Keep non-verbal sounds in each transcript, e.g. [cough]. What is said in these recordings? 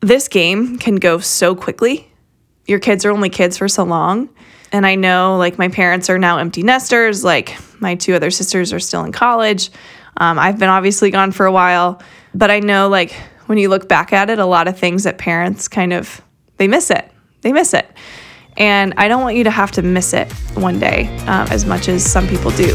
this game can go so quickly. Your kids are only kids for so long. And I know like my parents are now empty nesters, like my two other sisters are still in college. Um, I've been obviously gone for a while, but I know like when you look back at it, a lot of things that parents kind of they miss it. They miss it. And I don't want you to have to miss it one day um, as much as some people do.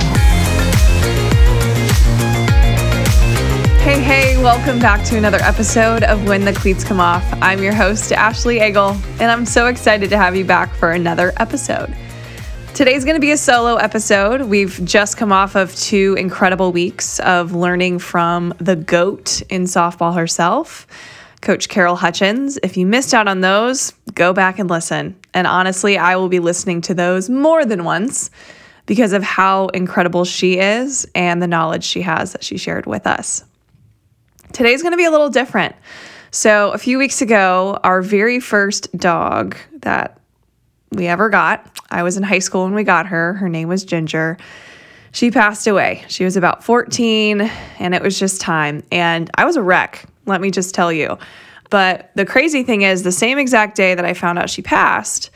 Hey, hey, welcome back to another episode of When the Cleats Come Off. I'm your host, Ashley Egel, and I'm so excited to have you back for another episode. Today's going to be a solo episode. We've just come off of two incredible weeks of learning from the GOAT in softball herself, Coach Carol Hutchins. If you missed out on those, go back and listen. And honestly, I will be listening to those more than once because of how incredible she is and the knowledge she has that she shared with us. Today's going to be a little different. So, a few weeks ago, our very first dog that we ever got, I was in high school when we got her. Her name was Ginger. She passed away. She was about 14, and it was just time. And I was a wreck, let me just tell you. But the crazy thing is, the same exact day that I found out she passed,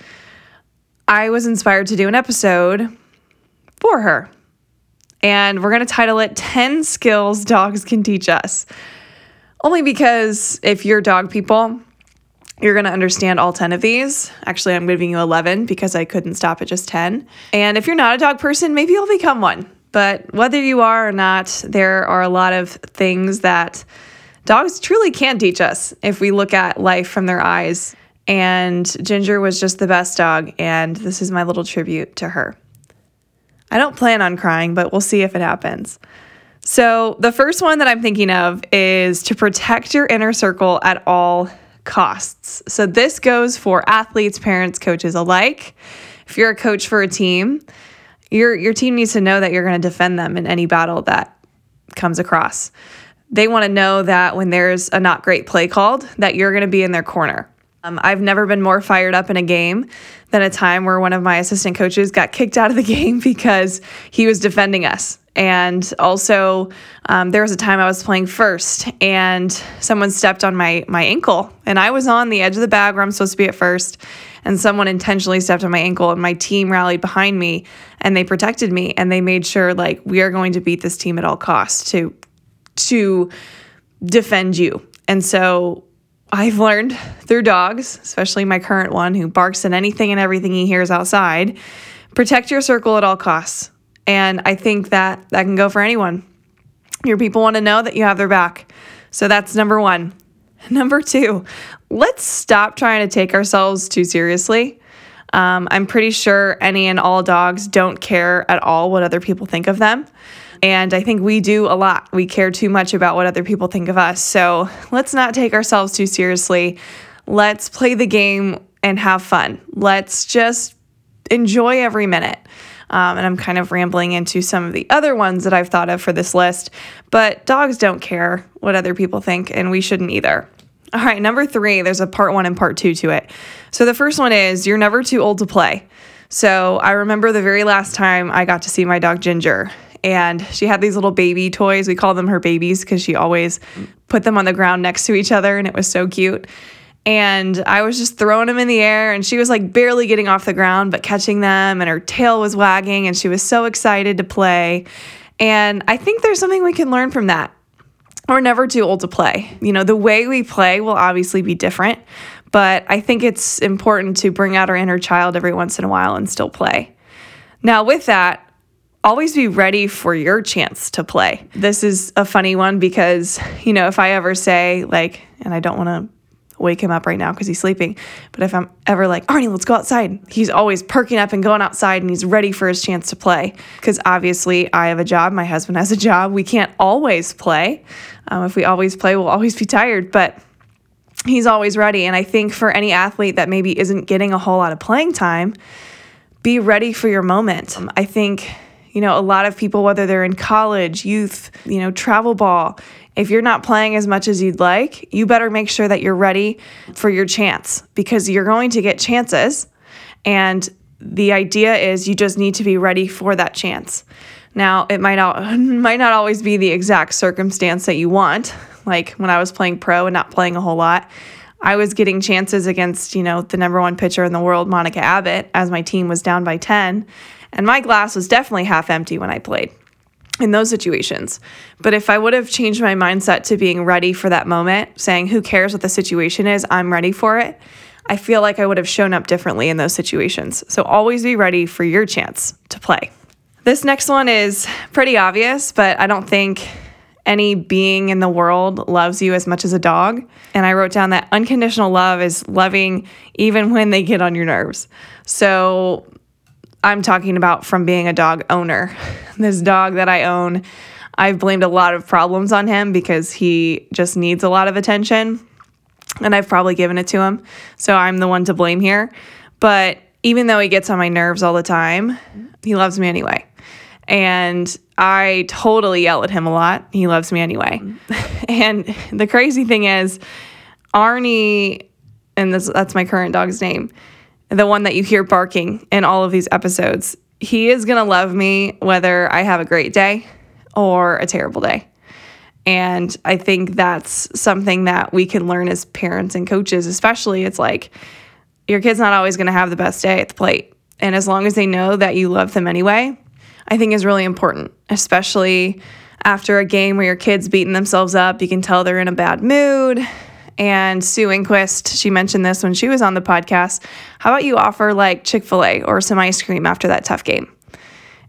I was inspired to do an episode for her. And we're going to title it 10 Skills Dogs Can Teach Us. Only because if you're dog people, you're going to understand all 10 of these. Actually, I'm giving you 11 because I couldn't stop at just 10. And if you're not a dog person, maybe you'll become one. But whether you are or not, there are a lot of things that dogs truly can teach us if we look at life from their eyes. And Ginger was just the best dog, and this is my little tribute to her. I don't plan on crying, but we'll see if it happens. So, the first one that I'm thinking of is to protect your inner circle at all costs. So, this goes for athletes, parents, coaches alike. If you're a coach for a team, your, your team needs to know that you're going to defend them in any battle that comes across. They want to know that when there's a not great play called, that you're going to be in their corner. Um, I've never been more fired up in a game than a time where one of my assistant coaches got kicked out of the [laughs] game because he was defending us and also, um, there was a time I was playing first, and someone stepped on my my ankle, and I was on the edge of the bag where I'm supposed to be at first, and someone intentionally stepped on my ankle, and my team rallied behind me, and they protected me, and they made sure like we are going to beat this team at all costs to to defend you, and so. I've learned through dogs, especially my current one who barks at anything and everything he hears outside, protect your circle at all costs and I think that that can go for anyone. Your people want to know that you have their back. So that's number one. [laughs] Number two, let's stop trying to take ourselves too seriously. Um, I'm pretty sure any and all dogs don't care at all what other people think of them. And I think we do a lot. We care too much about what other people think of us. So let's not take ourselves too seriously. Let's play the game and have fun. Let's just enjoy every minute. Um, and I'm kind of rambling into some of the other ones that I've thought of for this list. But dogs don't care what other people think, and we shouldn't either. All right, number three, there's a part one and part two to it. So the first one is you're never too old to play. So I remember the very last time I got to see my dog Ginger, and she had these little baby toys. We call them her babies because she always put them on the ground next to each other, and it was so cute and I was just throwing them in the air and she was like barely getting off the ground but catching them and her tail was wagging and she was so excited to play. And I think there's something we can learn from that. We're never too old to play. You know, the way we play will obviously be different, but I think it's important to bring out our inner child every once in a while and still play. Now, with that, always be ready for your chance to play. This is a funny one because, you know, if I ever say, like, and I don't want to wake him up right now because he's sleeping. But if I'm ever like, Arnie, let's go outside, he's always perking up and going outside and he's ready for his chance to play. Because obviously, I have a job, my husband has a job. We can't always play. Um, if we always play, we'll always be tired. But he's always ready. And I think for any athlete that maybe isn't getting a whole lot of playing time, be ready for your moment. I think you know, a lot of people, whether they're in college, youth, you know, travel ball, if you're not playing as much as you'd like, you better make sure that you're ready for your chance because you're going to get chances. And the idea is you just need to be ready for that chance. Now, it might not [laughs] might not always be the exact circumstance that you want. Like when I was playing pro and not playing a whole lot, I was getting chances against, you know, the number one pitcher in the world, Monica Abbott, as my team was down by 10. And my glass was definitely half empty when I played in those situations. But if I would have changed my mindset to being ready for that moment, saying, who cares what the situation is, I'm ready for it, I feel like I would have shown up differently in those situations. So always be ready for your chance to play. This next one is pretty obvious, but I don't think any being in the world loves you as much as a dog. And I wrote down that unconditional love is loving even when they get on your nerves. So I'm talking about from being a dog owner. This dog that I own, I've blamed a lot of problems on him because he just needs a lot of attention. And I've probably given it to him. So I'm the one to blame here. But even though he gets on my nerves all the time, he loves me anyway. And I totally yell at him a lot. He loves me anyway. [laughs] and the crazy thing is, Arnie, and this, that's my current dog's name, the one that you hear barking in all of these episodes, he is going to love me whether I have a great day or a terrible day. And I think that's something that we can learn as parents and coaches, especially. It's like your kid's not always going to have the best day at the plate. And as long as they know that you love them anyway, I think is really important, especially after a game where your kid's beating themselves up. You can tell they're in a bad mood and Sue Enquist, she mentioned this when she was on the podcast. How about you offer like Chick fil A or some ice cream after that tough game?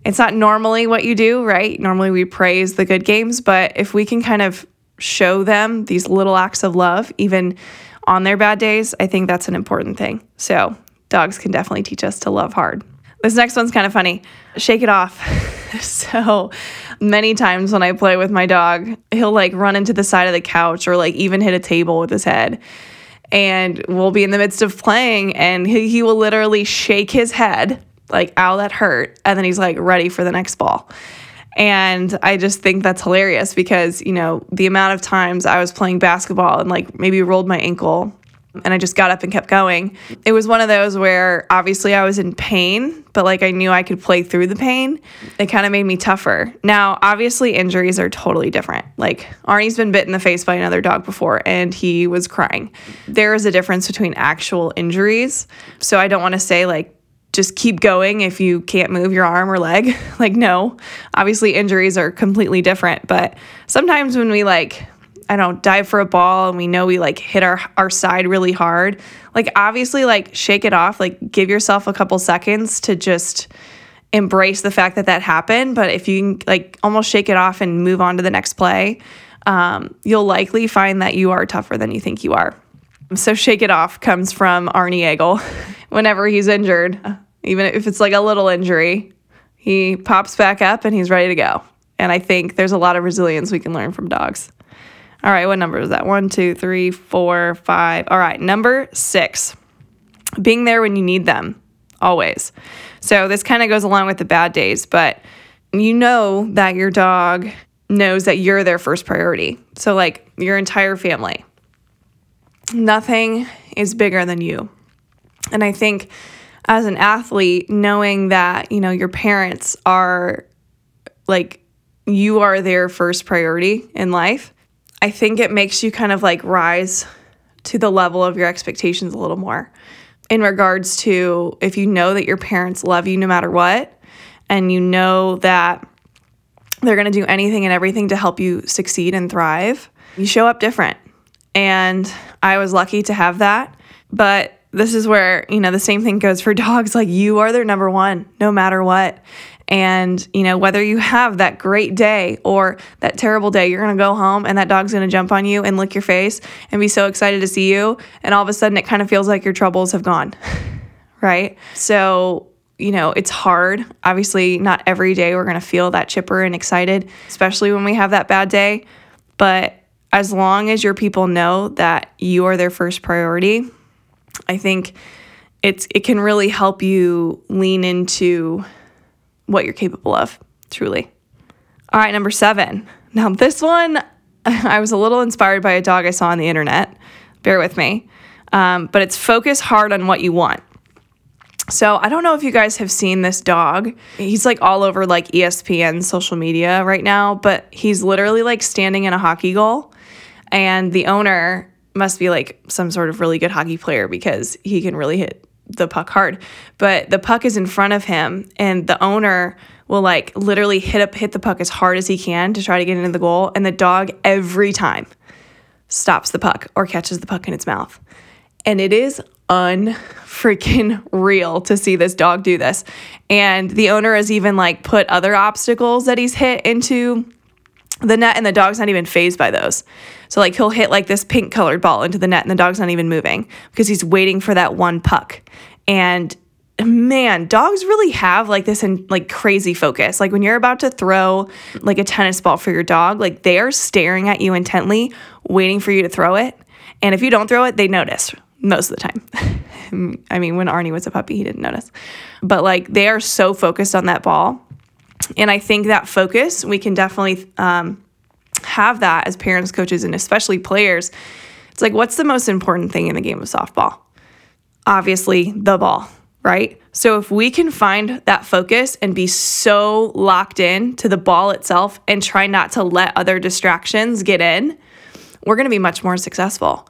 It's not normally what you do, right? Normally we praise the good games, but if we can kind of show them these little acts of love, even on their bad days, I think that's an important thing. So, dogs can definitely teach us to love hard. This next one's kind of funny. Shake it off. [laughs] [laughs] so many times when I play with my dog, he'll like run into the side of the couch or like even hit a table with his head. And we'll be in the midst of playing and he, he will literally shake his head like, ow, that hurt. And then he's like ready for the next ball. And I just think that's hilarious because, you know, the amount of times I was playing basketball and like maybe rolled my ankle and I just got up and kept going. It was one of those where obviously I was in pain, but like I knew I could play through the pain. It kind of made me tougher. Now, obviously, injuries are totally different. Like Arnie's been bit in the face by another dog before and he was crying. There is a difference between actual injuries. So I don't want to say like, just keep going if you can't move your arm or leg. [laughs] like, no, obviously, injuries are completely different. But sometimes when we like I don't dive for a ball and we know we like hit our our side really hard, like obviously like shake it off, like give yourself a couple seconds to just embrace the fact that that happened, but if you can like almost shake it off and move on to the next play, um, you'll likely find that you are tougher than you think you are. So shake it off comes from Arnie Egel. [laughs] Whenever he's injured, even if it's like a little injury, he pops back up and he's ready to go. And I think there's a lot of resilience we can learn from dogs. All right, what number is that? One, two, three, four, five. All right, number six, being there when you need them, always. So this kind of goes along with the bad days, but you know that your dog knows that you're their first priority. So, like your entire family, nothing is bigger than you. And I think as an athlete, knowing that, you know, your parents are like, you are their first priority in life I think it makes you kind of like rise to the level of your expectations a little more in regards to if you know that your parents love you no matter what, and you know that they're going to do anything and everything to help you succeed and thrive, you show up different. And I was lucky to have that. But this is where, you know, the same thing goes for [laughs] dogs. Like you are their number one, no matter what. And, you know, whether you have that great day or that terrible day, you're going to go home and that dog's going to jump on you and lick your face and be so excited to see you. And all of a sudden, it kind of feels like your troubles have gone, [laughs] right? So, you know, it's hard. Obviously, not every day we're going to feel that chipper and excited, especially when we have that bad day. But as long as your people know that you are their first priority, I think it's it can really help you lean into what you're capable of, truly. All right, number 7. Now, this one [laughs] I was a little inspired by a dog I saw on the internet. Bear with me. Um, but it's focus hard on what you want. So I don't know if you guys have seen this dog. He's like all over like ESPN social media right now, but he's literally like standing in a hockey goal. And the owner must be like some sort of really good hockey player because he can really hit the puck hard. But the puck is in front of him and the owner will like literally hit up hit the puck as hard as he can to try to get into the goal and the dog every time stops the puck or catches the puck in its mouth. And it is unfreaking real to see this dog do this. And the owner has even like put other obstacles that he's hit into the net and the dog's not even fazed by those. So like he'll hit like this pink colored ball into the net and the dog's not even moving because he's waiting for that one puck. And man, dogs really have like this in, like crazy focus. Like when you're about to throw like a tennis ball for your dog, like they are staring at you intently, waiting for you to throw it. And if you don't throw it, they notice most of the time. [laughs] I mean, when Arnie was a puppy, he didn't notice. But like they are so focused on that ball. And I think that focus, we can definitely um, have that as parents, coaches, and especially players. It's like, what's the most important thing in the game of softball? Obviously, the ball, right? So if we can find that focus and be so locked in to the ball itself and try not to let other distractions get in, we're going to be much more successful.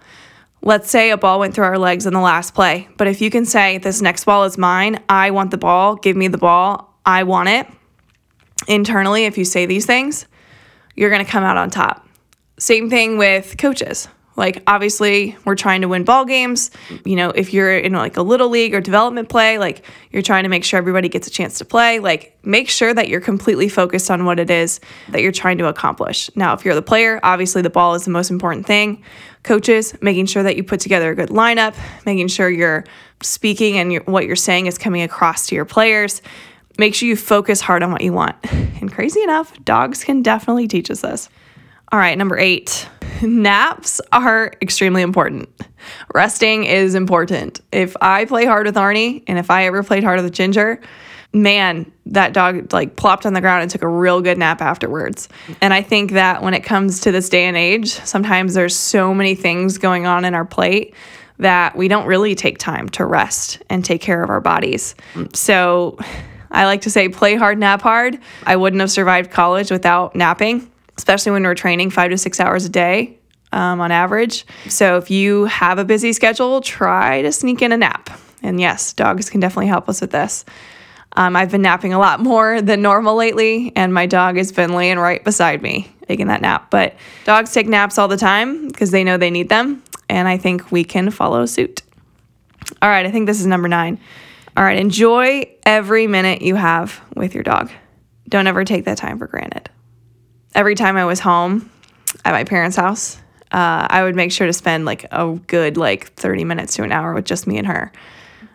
Let's say a ball went through our legs in the last play, but if you can say, This next ball is mine, I want the ball, give me the ball, I want it. Internally, if you say these things, you're going to come out on top. Same thing with coaches. Like obviously, we're trying to win ball games. You know, if you're in like a little league or development play, like you're trying to make sure everybody gets a chance to play, like make sure that you're completely focused on what it is that you're trying to accomplish. Now, if you're the player, obviously the ball is the most important thing. Coaches, making sure that you put together a good lineup, making sure you're speaking and you're, what you're saying is coming across to your players. Make sure you focus hard on what you want. [laughs] And crazy enough, dogs can definitely teach us this. All right, number eight [laughs] naps are extremely important. Resting is important. If I play hard with Arnie and if I ever played hard with Ginger, man, that dog like plopped on the ground and took a real good nap afterwards. And I think that when it comes to this day and age, sometimes there's so many things going on in our plate that we don't really take time to rest and take care of our bodies. So I like to say play hard, nap hard. I wouldn't have survived college without napping, especially when we're training five to six hours a day um, on average. So if you have a busy schedule, try to sneak in a nap. And yes, dogs can definitely help us with this. Um, I've been napping a lot more [laughs] than normal lately, and my dog has been laying right beside me taking that nap. But dogs take naps all the time because they know they need them, and I think we can follow suit. All right, I think this is number nine. All right, enjoy every minute you have with your dog. Don't ever take that time for granted. Every time I was home at my parents' house, uh, I would make sure to spend like a good like 30 minutes to an hour with just me and her.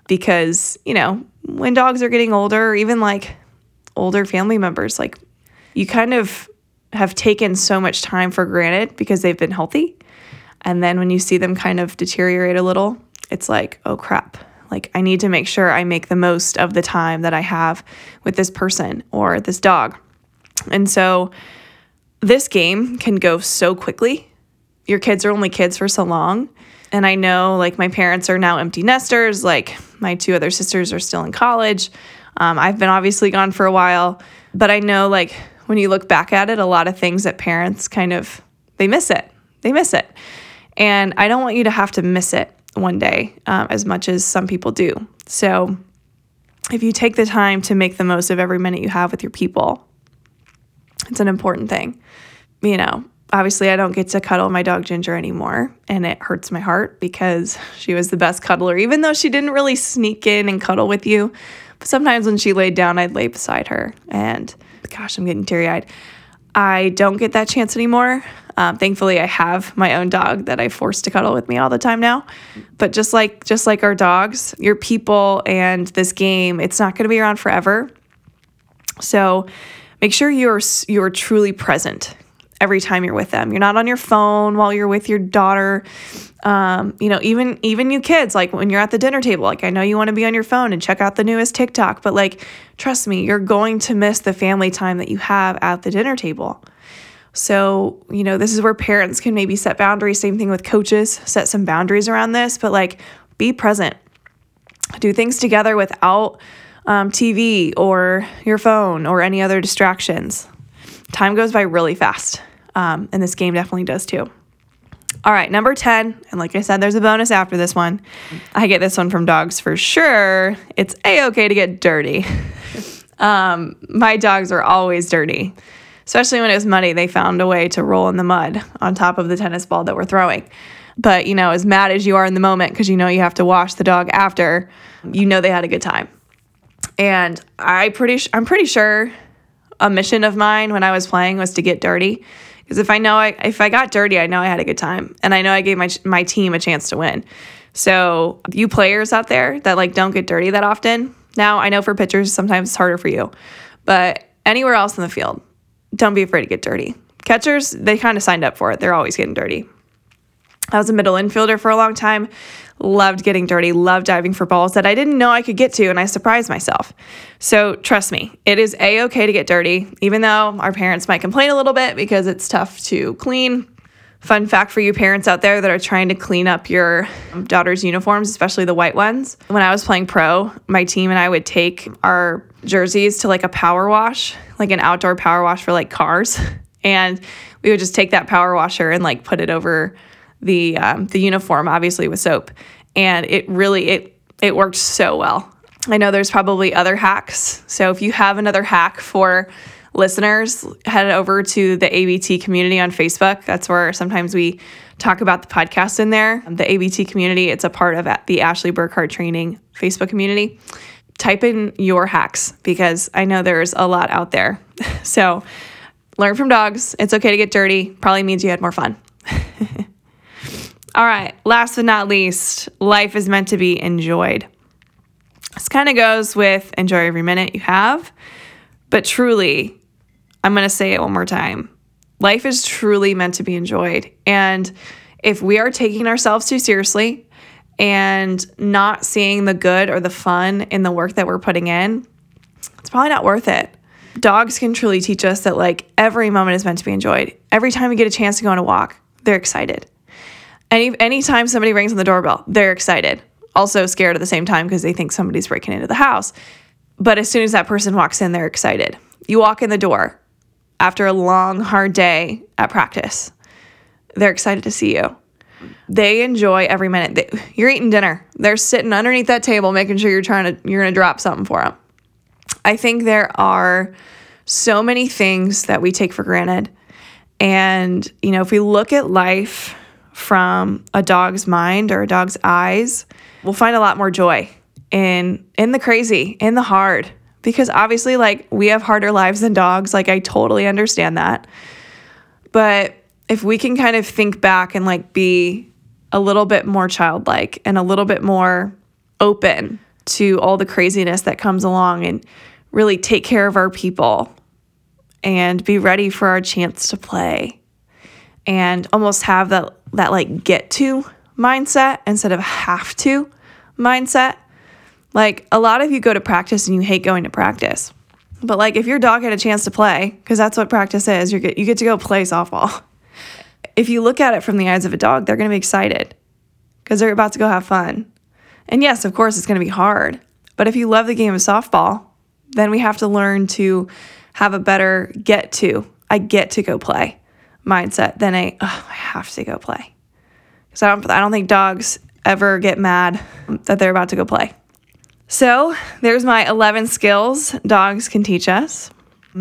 Because, you know, when dogs are getting older, or even like older family members, like you kind of have taken so much time for granted because they've been healthy. And then when you see them kind of deteriorate a little, it's like, oh crap, like, I need to make sure I make the most of the time that I have with this person or this dog. And so, this game can go so quickly. Your kids are only kids for so long. And I know, like, my parents are now empty nesters. Like, my two other sisters are still in college. Um, I've been obviously gone for a while. But I know, like, when you look back at it, a lot of things that parents kind of, they miss it. They miss it. And I don't want you to have to miss it one day um, as much as some people do. So if you take the time to make the most of every minute you have with your people, it's an important thing. You know, obviously I don't get to cuddle my dog Ginger anymore and it hurts my heart because [laughs] she was the best cuddler even though she didn't really sneak in and cuddle with you. But sometimes when she laid down I'd lay beside her and gosh, I'm getting teary-eyed. I don't get that chance anymore. Um, thankfully, I have my own dog that I force to cuddle with me all the time now. But just like just like our dogs, your people and this game, it's not going to be around forever. So make sure you're you're truly present every time you're with them. You're not on your phone while you're with your daughter. Um, you know, even even you kids, like when you're at the dinner table, like I know you want to be on your phone and check out the newest TikTok, but like trust me, you're going to miss the family time that you have at the dinner table. So, you know, this is where parents can maybe set boundaries. Same thing with coaches, set some boundaries around this, but like be present. Do things together without um, TV or your phone or any other distractions. Time goes by really fast. Um, and this game definitely does too. All right, number 10. And like I said, there's a bonus after this one. I get this one from dogs for sure. It's A okay to get dirty. [laughs] um, my dogs are always dirty, especially when it was muddy. They found a way to roll in the mud on top of the tennis ball that we're throwing. But, you know, as mad as you are in the moment because you know you have to wash the dog after, you know they had a good time. And I pretty I'm pretty sure a mission of mine when I was playing was to get dirty. Because if I know I if I got dirty, I know I had a good time, and I know I gave my my team a chance to win. So you players out there that like don't get dirty that often. Now I know for pitchers sometimes it's harder for you, but anywhere else in the field, don't be afraid to get dirty. Catchers they kind of signed up for it. They're always getting dirty. I was a middle infielder for a long time loved getting dirty, loved diving for balls that I didn't know I could get to, and I surprised myself. So trust me, it is a okay to get dirty, even though our parents might complain a little bit because it's tough to clean. Fun fact for you parents out there that are trying to clean up your daughter's uniforms, especially the white ones. When I was playing pro, my team and I would take our jerseys to like a power wash, like an outdoor power wash for like cars. [laughs] And we would just take that power washer and like put it over the um, the uniform, obviously with soap, and it really it it worked so well. I know there's probably other hacks, so if you have another hack for listeners, head over to the ABT community on Facebook. That's where sometimes we talk about the podcast in there. The ABT community, it's a part of the Ashley Burkhardt Training Facebook community. Type in your hacks because I know there's a lot out there. [laughs] So learn from dogs. It's okay to get dirty. Probably means you had more fun. All right, last but not least, life is meant to be enjoyed. This kind of goes with enjoy every minute you have, but truly, I'm going to say it one more time. Life is truly meant to be enjoyed. And if we are taking ourselves too seriously and not seeing the good or the fun in the work that we're putting in, it's probably not worth it. Dogs can truly teach us that like every moment is meant to be enjoyed. Every time we get a chance to go on a walk, they're excited. Any anytime somebody rings on the doorbell, they're excited. Also scared at the same time because they think somebody's breaking into the house. But as soon as that person walks in, they're excited. You walk in the door after a long, hard day at practice. They're excited to see you. They enjoy every minute. They, you're eating dinner. They're sitting underneath that table, making sure you're trying to you're going to drop something for them. I think there are so many things that we take for granted. And, you know, if we look at life from a dog's mind or a dog's eyes, we'll find a lot more joy in in the crazy, in the hard. Because obviously like we have harder lives than dogs, like I totally understand that. But if we can kind of think back and like be a little bit more childlike and a little bit more open to all the craziness that comes along and really take care of our people and be ready for our chance to play and almost have that that like get to mindset instead of have to mindset. Like a lot of you go to practice and you hate going to practice. But like if your dog had a chance to play, because that's what practice is, you get you get to go play softball. [laughs] If you look at it from the eyes of a dog, they're going to be excited because they're about to go have fun. And yes, of course, it's going to be hard. But if you love the game of softball, then we have to learn to have a better get to. I get to go play mindset than a oh, I have to go play. Because I don't I don't think dogs ever get mad that they're about to go play. So there's my 11 skills dogs can teach us.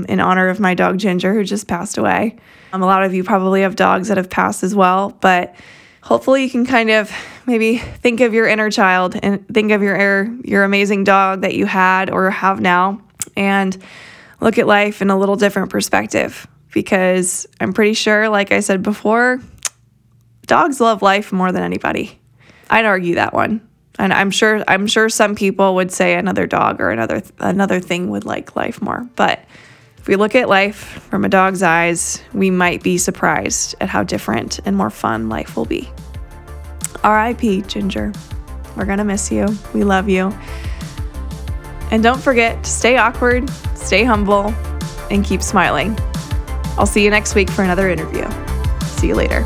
in honor of my dog Ginger, who just passed away. Um, a lot of you probably have dogs that have passed as well, but hopefully you can kind of maybe think of your inner child and think of your your amazing dog that you had or have now and look at life in a little different perspective because I'm pretty sure like I said before dogs love life more than anybody. I'd argue that one. And I'm sure I'm sure some people would say another dog or another another thing would like life more. But if we look at life from a dog's eyes, we might be surprised at how different and more fun life will be. RIP, Ginger. We're going to miss you. We love you. And don't forget to stay awkward, stay humble, and keep smiling. I'll see you next week for another interview. See you later.